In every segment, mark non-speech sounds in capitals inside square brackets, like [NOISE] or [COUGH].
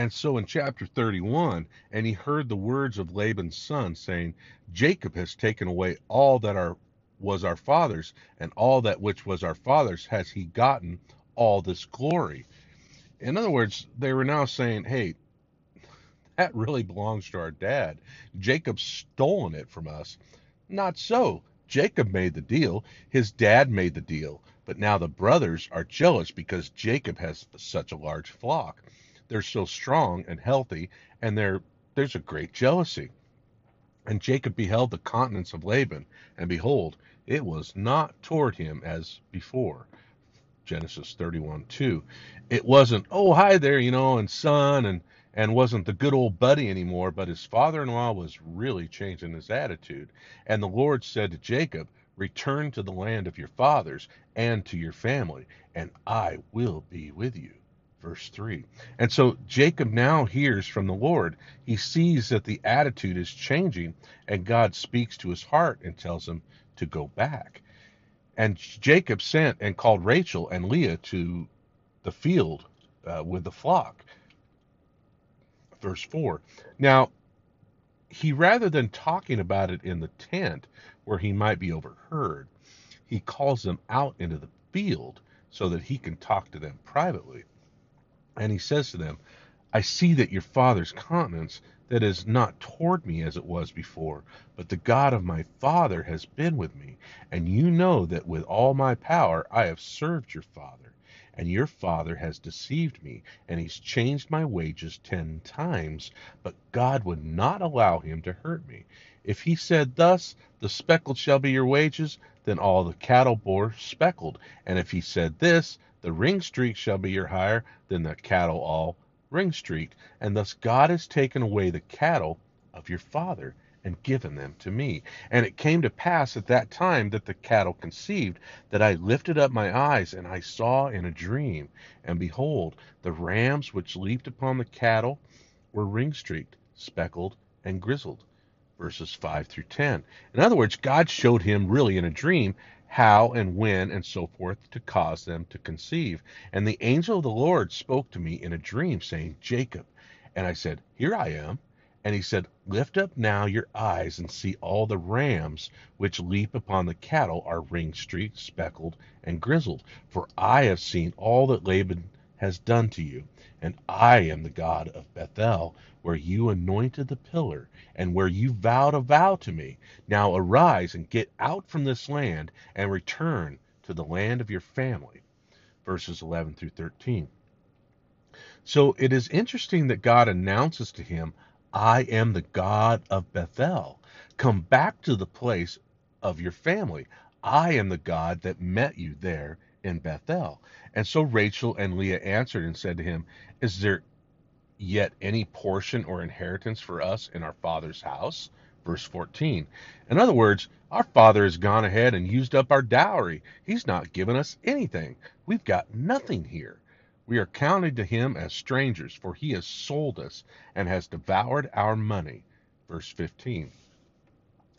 And so in chapter 31, and he heard the words of Laban's son saying, Jacob has taken away all that our was our father's, and all that which was our father's has he gotten all this glory. In other words, they were now saying, hey, that really belongs to our dad. Jacob's stolen it from us. Not so. Jacob made the deal. His dad made the deal. But now the brothers are jealous because Jacob has such a large flock. They're so strong and healthy, and there's a great jealousy. And Jacob beheld the countenance of Laban, and behold, it was not toward him as before. Genesis 31 2. It wasn't, oh, hi there, you know, and son, and, and wasn't the good old buddy anymore, but his father in law was really changing his attitude. And the Lord said to Jacob, Return to the land of your fathers and to your family, and I will be with you verse 3. And so Jacob now hears from the Lord. He sees that the attitude is changing, and God speaks to his heart and tells him to go back. And Jacob sent and called Rachel and Leah to the field uh, with the flock. Verse 4. Now, he rather than talking about it in the tent where he might be overheard, he calls them out into the field so that he can talk to them privately. And he says to them, I see that your father's countenance that is not toward me as it was before, but the God of my father has been with me, and you know that with all my power I have served your father. And your father has deceived me, and he's changed my wages ten times, but God would not allow him to hurt me. If he said thus, the speckled shall be your wages, then all the cattle bore speckled. And if he said this, the ring streak shall be your hire, then the cattle all ring streaked. And thus God has taken away the cattle of your father and given them to me. And it came to pass at that time that the cattle conceived, that I lifted up my eyes, and I saw in a dream, and behold, the rams which leaped upon the cattle were ring streaked, speckled, and grizzled. Verses 5 through 10. In other words, God showed him really in a dream how and when and so forth to cause them to conceive. And the angel of the Lord spoke to me in a dream, saying, Jacob. And I said, Here I am. And he said, Lift up now your eyes and see all the rams which leap upon the cattle are ring streaked, speckled, and grizzled. For I have seen all that Laban has done to you. And I am the God of Bethel, where you anointed the pillar, and where you vowed a vow to me. Now arise and get out from this land, and return to the land of your family. Verses 11 through 13. So it is interesting that God announces to him, I am the God of Bethel. Come back to the place of your family. I am the God that met you there in Bethel. And so Rachel and Leah answered and said to him, Is there yet any portion or inheritance for us in our father's house? Verse 14. In other words, our father has gone ahead and used up our dowry. He's not given us anything. We've got nothing here. We are counted to him as strangers, for he has sold us and has devoured our money. Verse 15.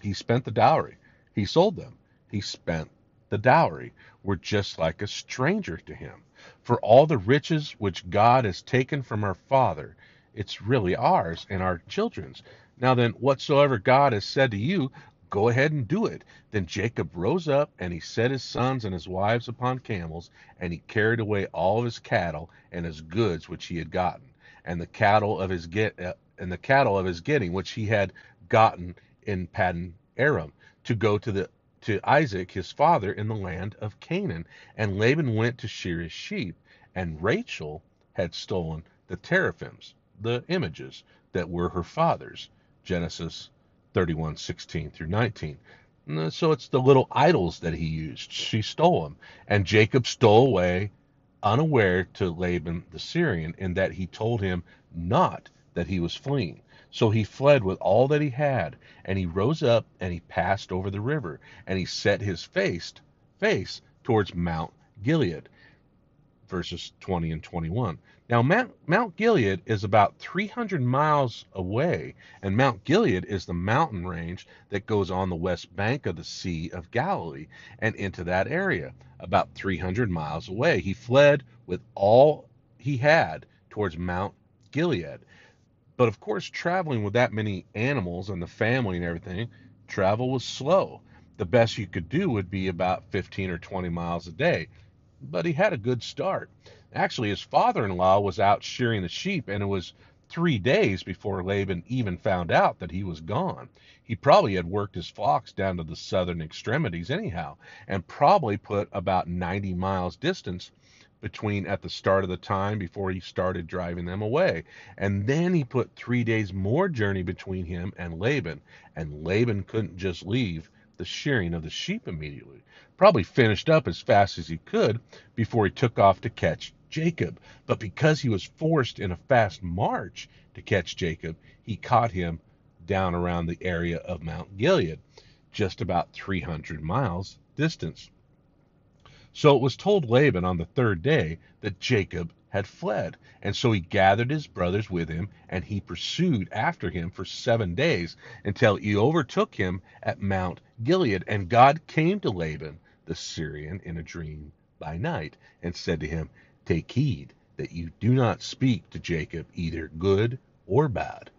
He spent the dowry. He sold them. He spent the dowry, were just like a stranger to him. For all the riches which God has taken from our father, it's really ours and our children's. Now then, whatsoever God has said to you, go ahead and do it. Then Jacob rose up, and he set his sons and his wives upon camels, and he carried away all of his cattle and his goods which he had gotten, and the cattle of his get uh, and the cattle of his getting which he had gotten in Paddan Aram, to go to the to Isaac his father in the land of Canaan. And Laban went to shear his sheep, and Rachel had stolen the teraphims, the images that were her father's. Genesis 31, 16 through 19. So it's the little idols that he used. She stole them. And Jacob stole away unaware to Laban the Syrian, in that he told him not that he was fleeing. So he fled with all that he had, and he rose up and he passed over the river, and he set his face face towards Mount Gilead. Verses 20 and 21. Now, Mount, Mount Gilead is about 300 miles away, and Mount Gilead is the mountain range that goes on the west bank of the Sea of Galilee and into that area, about 300 miles away. He fled with all he had towards Mount Gilead. But of course, traveling with that many animals and the family and everything, travel was slow. The best you could do would be about 15 or 20 miles a day. But he had a good start. Actually, his father in law was out shearing the sheep, and it was three days before Laban even found out that he was gone. He probably had worked his flocks down to the southern extremities, anyhow, and probably put about 90 miles distance between at the start of the time before he started driving them away. And then he put three days more journey between him and Laban, and Laban couldn't just leave the shearing of the sheep immediately. Probably finished up as fast as he could before he took off to catch Jacob. But because he was forced in a fast march to catch Jacob, he caught him down around the area of Mount Gilead, just about 300 miles distance. So it was told Laban on the third day that Jacob had fled. And so he gathered his brothers with him, and he pursued after him for seven days until he overtook him at Mount Gilead. And God came to Laban the Syrian in a dream by night and said to him, Take heed that you do not speak to Jacob either good or bad.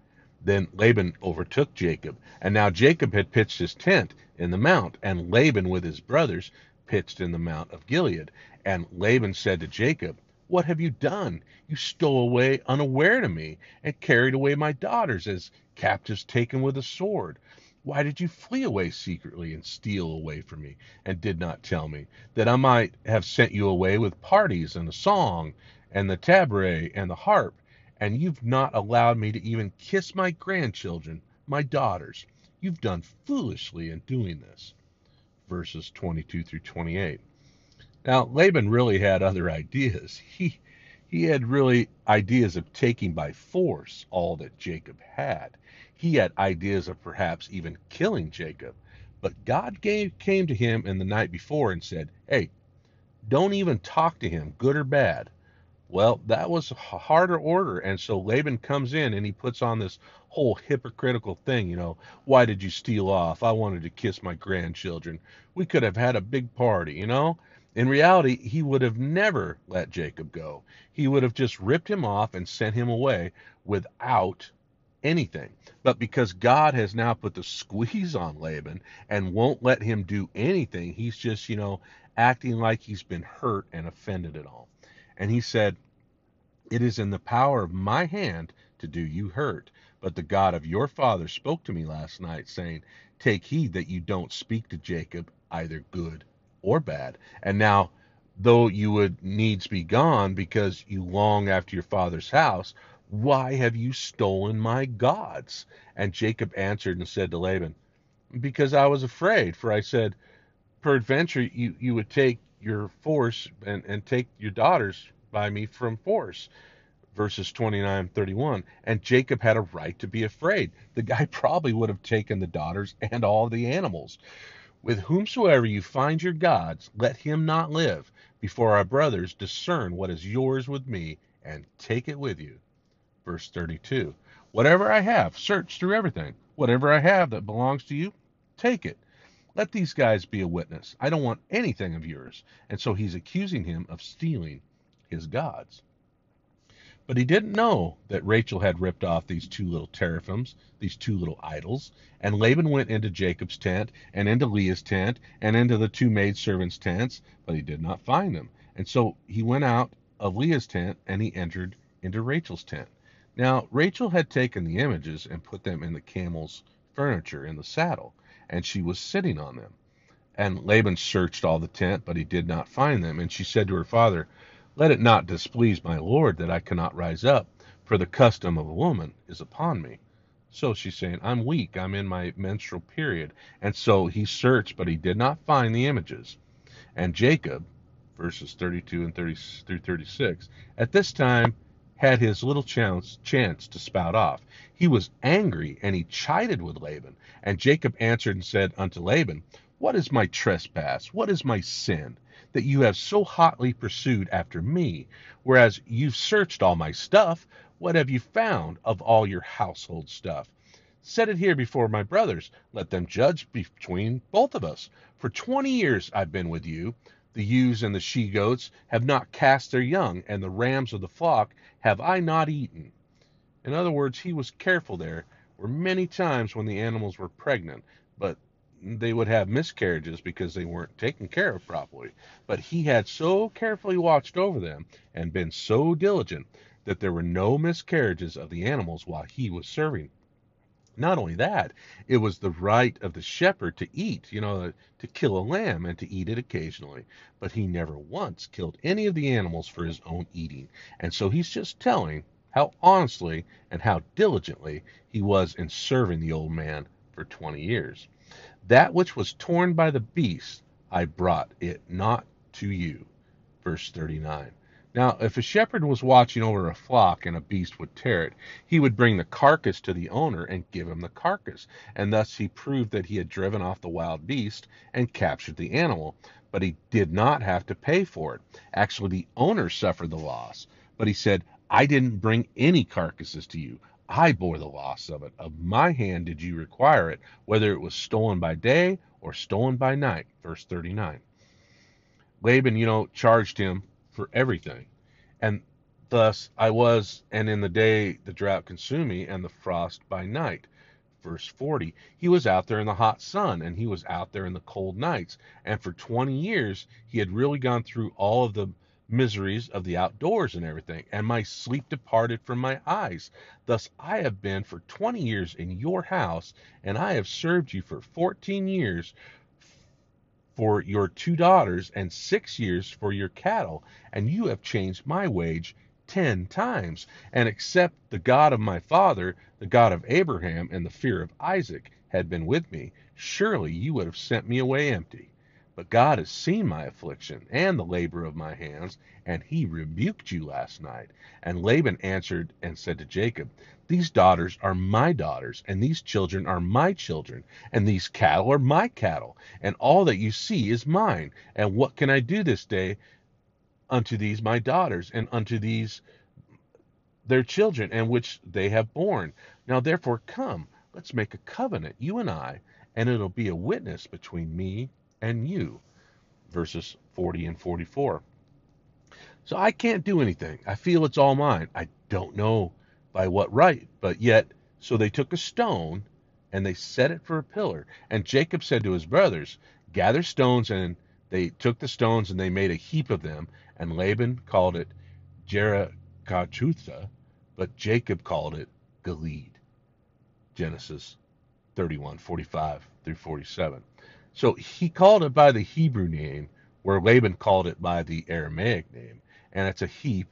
Then Laban overtook Jacob, and now Jacob had pitched his tent in the mount, and Laban with his brothers pitched in the mount of Gilead. And Laban said to Jacob, What have you done? You stole away unaware to me, and carried away my daughters as captives taken with a sword. Why did you flee away secretly and steal away from me, and did not tell me, that I might have sent you away with parties and a song, and the tabret and the harp, and you've not allowed me to even kiss my grandchildren, my daughters? You've done foolishly in doing this verses 22 through 28. Now, Laban really had other ideas. [LAUGHS] He, he had really ideas of taking by force all that Jacob had. He had ideas of perhaps even killing Jacob. But God gave, came to him in the night before and said, Hey, don't even talk to him, good or bad. Well, that was a harder order. And so Laban comes in and he puts on this whole hypocritical thing, you know, why did you steal off? I wanted to kiss my grandchildren. We could have had a big party, you know? In reality, he would have never let Jacob go. He would have just ripped him off and sent him away without anything. But because God has now put the squeeze on Laban and won't let him do anything, he's just, you know, acting like he's been hurt and offended at all. And he said, It is in the power of my hand to do you hurt. But the God of your father spoke to me last night, saying, Take heed that you don't speak to Jacob either good or bad. And now, though you would needs be gone because you long after your father's house, why have you stolen my gods? And Jacob answered and said to Laban, Because I was afraid, for I said, Peradventure you, you would take your force and, and take your daughters by me from force. Verses 29 and 31. And Jacob had a right to be afraid. The guy [LAUGHS] probably would have taken the daughters and all the animals. With whomsoever you find your gods, let him not live, before our brothers discern what is yours with me, and take it with you. Verse 32. Whatever I have, search through everything. Whatever I have that belongs to you, take it. Let these guys be a witness. I don't want anything of yours. And so he's accusing him of stealing his gods. But he didn't know that Rachel had ripped off these two little teraphims, these two little idols. And Laban went into Jacob's tent, and into Leah's tent, and into the two maidservants' tents, but he did not find them. And so he went out of Leah's tent, and he entered into Rachel's tent. Now, Rachel had taken the images and put them in the camel's furniture in the saddle and she was sitting on them. And Laban searched all the tent, but he did not find them. And she said to her father, Let it not displease my lord that I cannot rise up, for the custom of a woman is upon me. So she's saying, I'm weak, I'm in my menstrual period. And so he searched, but he did not find the images. And Jacob, verses 32 and 30 through 36, at this time had his little chance, chance to spout off. He was angry, and he chided with Laban. And Jacob answered and said unto Laban, What is my trespass? What is my sin? That you have so hotly pursued after me, whereas you've searched all my stuff. What have you found of all your household stuff? Set it here before my brothers. Let them judge between both of us. For twenty years I've been with you. The ewes and the she goats have not cast their young, and the rams of the flock have I not eaten. In other words, he was careful there. Were many times when the animals were pregnant, but they would have miscarriages because they weren't taken care of properly. But he had so carefully watched over them and been so diligent that there were no miscarriages of the animals while he was serving. Not only that, it was the right of the shepherd to eat, you know, to kill a lamb and to eat it occasionally. But he never once killed any of the animals for his own eating. And so he's just telling how honestly and how diligently he was in serving the old man for 20 years. That which was torn by the beast, I brought it not to you. Verse 39. Now, if a shepherd was watching over a flock and a beast would tear it, he would bring the carcass to the owner and give him the carcass, and thus he proved that he had driven off the wild beast and captured the animal. But he did not have to pay for it. Actually, the owner suffered the loss. But he said, I didn't bring any carcasses to you. I bore the loss of it. Of my hand did you require it, whether it was stolen by day or stolen by night. Verse 39. Laban, you know, charged him for everything. And thus I was, and in the day the drought consumed me, and the frost by night. Verse 40. He was out there in the hot sun, and he was out there in the cold nights. And for 20 years, he had really gone through all of the miseries of the outdoors and everything, and my sleep departed from my eyes. Thus I have been for 20 years in your house, and I have served you for 14 years for your two daughters and six years for your cattle, and you have changed my wage ten times. And except the God of my father, the God of Abraham, and the fear of Isaac had been with me, surely you would have sent me away empty. But God has seen my affliction and the labor of my hands, and he rebuked you last night. And Laban answered and said to Jacob, These daughters are my daughters, and these children are my children, and these cattle are my cattle, and all that you see is mine. And what can I do this day unto these my daughters, and unto these their children, and which they have borne? Now therefore come, let's make a covenant, you and I, and it'll be a witness between me and you. Verses 40 and 44. So I can't do anything. I feel it's all mine. I don't know by what right, but yet, so they took a stone and they set it for a pillar. And Jacob said to his brothers, Gather stones, and they took the stones and they made a heap of them. And Laban called it Jerakatutha, but Jacob called it Gilead. Genesis 31, 45 through 47. So he called it by the Hebrew name, where Laban called it by the Aramaic name, and it's a heap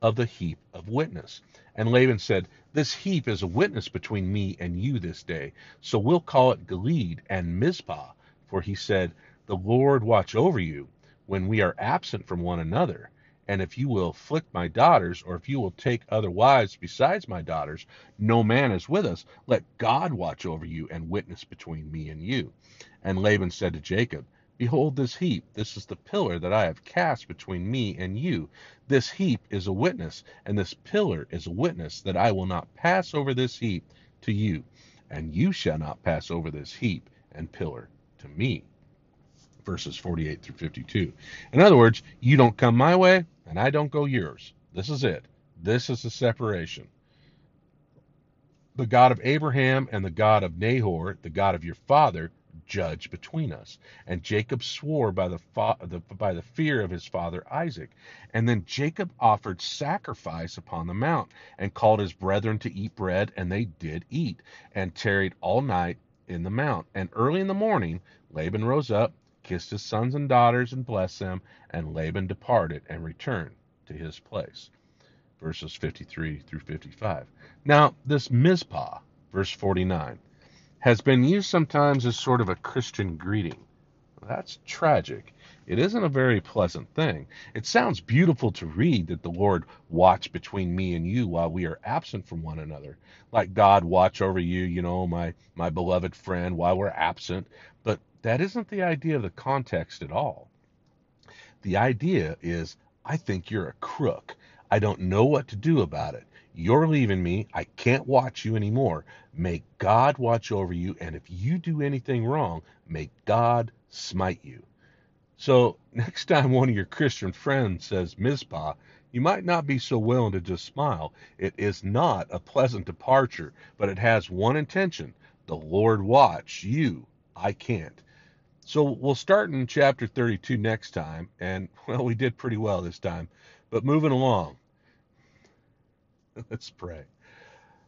of the heap of witness. And Laban said, This heap is a witness between me and you this day, so we'll call it Gilead and Mizpah, for he said, The Lord watch over you when we are absent from one another. And if you will afflict my daughters, or if you will take other wives besides my daughters, no man is with us. Let God watch over you and witness between me and you. And Laban said to Jacob, Behold this heap, this is the pillar that I have cast between me and you. This heap is a witness, and this pillar is a witness that I will not pass over this heap to you, and you shall not pass over this heap and pillar to me. Verses 48 through 52. In other words, you don't come my way, and I don't go yours. This is it. This is the separation. The God of Abraham and the God of Nahor, the God of your father, judge between us. And Jacob swore by the, fa- the, by the fear of his father Isaac. And then Jacob offered sacrifice upon the mount and called his brethren to eat bread, and they did eat, and tarried all night in the mount. And early in the morning Laban rose up, kissed his sons and daughters, and blessed them, and Laban departed and returned to his place. Verses 53 through 55. Now, this Mizpah, verse 49 has been used sometimes as sort of a Christian greeting. That's tragic. It isn't a very pleasant thing. It sounds beautiful to read that the Lord watch between me and you while we are absent from one another. Like God watch over you, you know, my my beloved friend while we're absent, but that isn't the idea of the context at all. The idea is I think you're a crook. I don't know what to do about it. You're leaving me. I can't watch you anymore. May God watch over you. And if you do anything wrong, may God smite you. So [LAUGHS] next time one of your Christian friends says Mizpah, You might not be so willing to just smile. It is not a pleasant departure, but it has one intention the Lord watch you. I can't. So we'll start in chapter 32 next time. And, [LAUGHS] well, we did pretty well this time. But moving along, [LAUGHS] let's pray.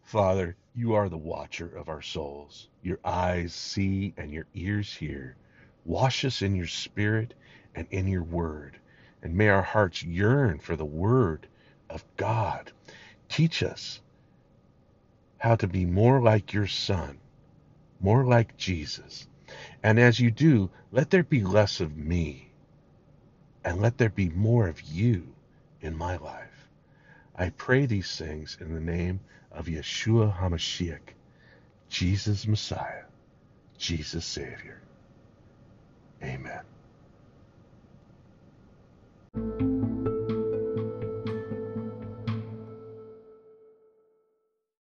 Father, you are the watcher of our souls. Your eyes see and your ears hear. Wash us in your spirit and in your word. And may our hearts yearn for the word of God. Teach us how to be more like your son, more like Jesus. And as you do, let there be less of me and let there be more of you in my life. I pray these things in the name of Yeshua HaMashiach, Jesus Messiah, Jesus Savior. Amen.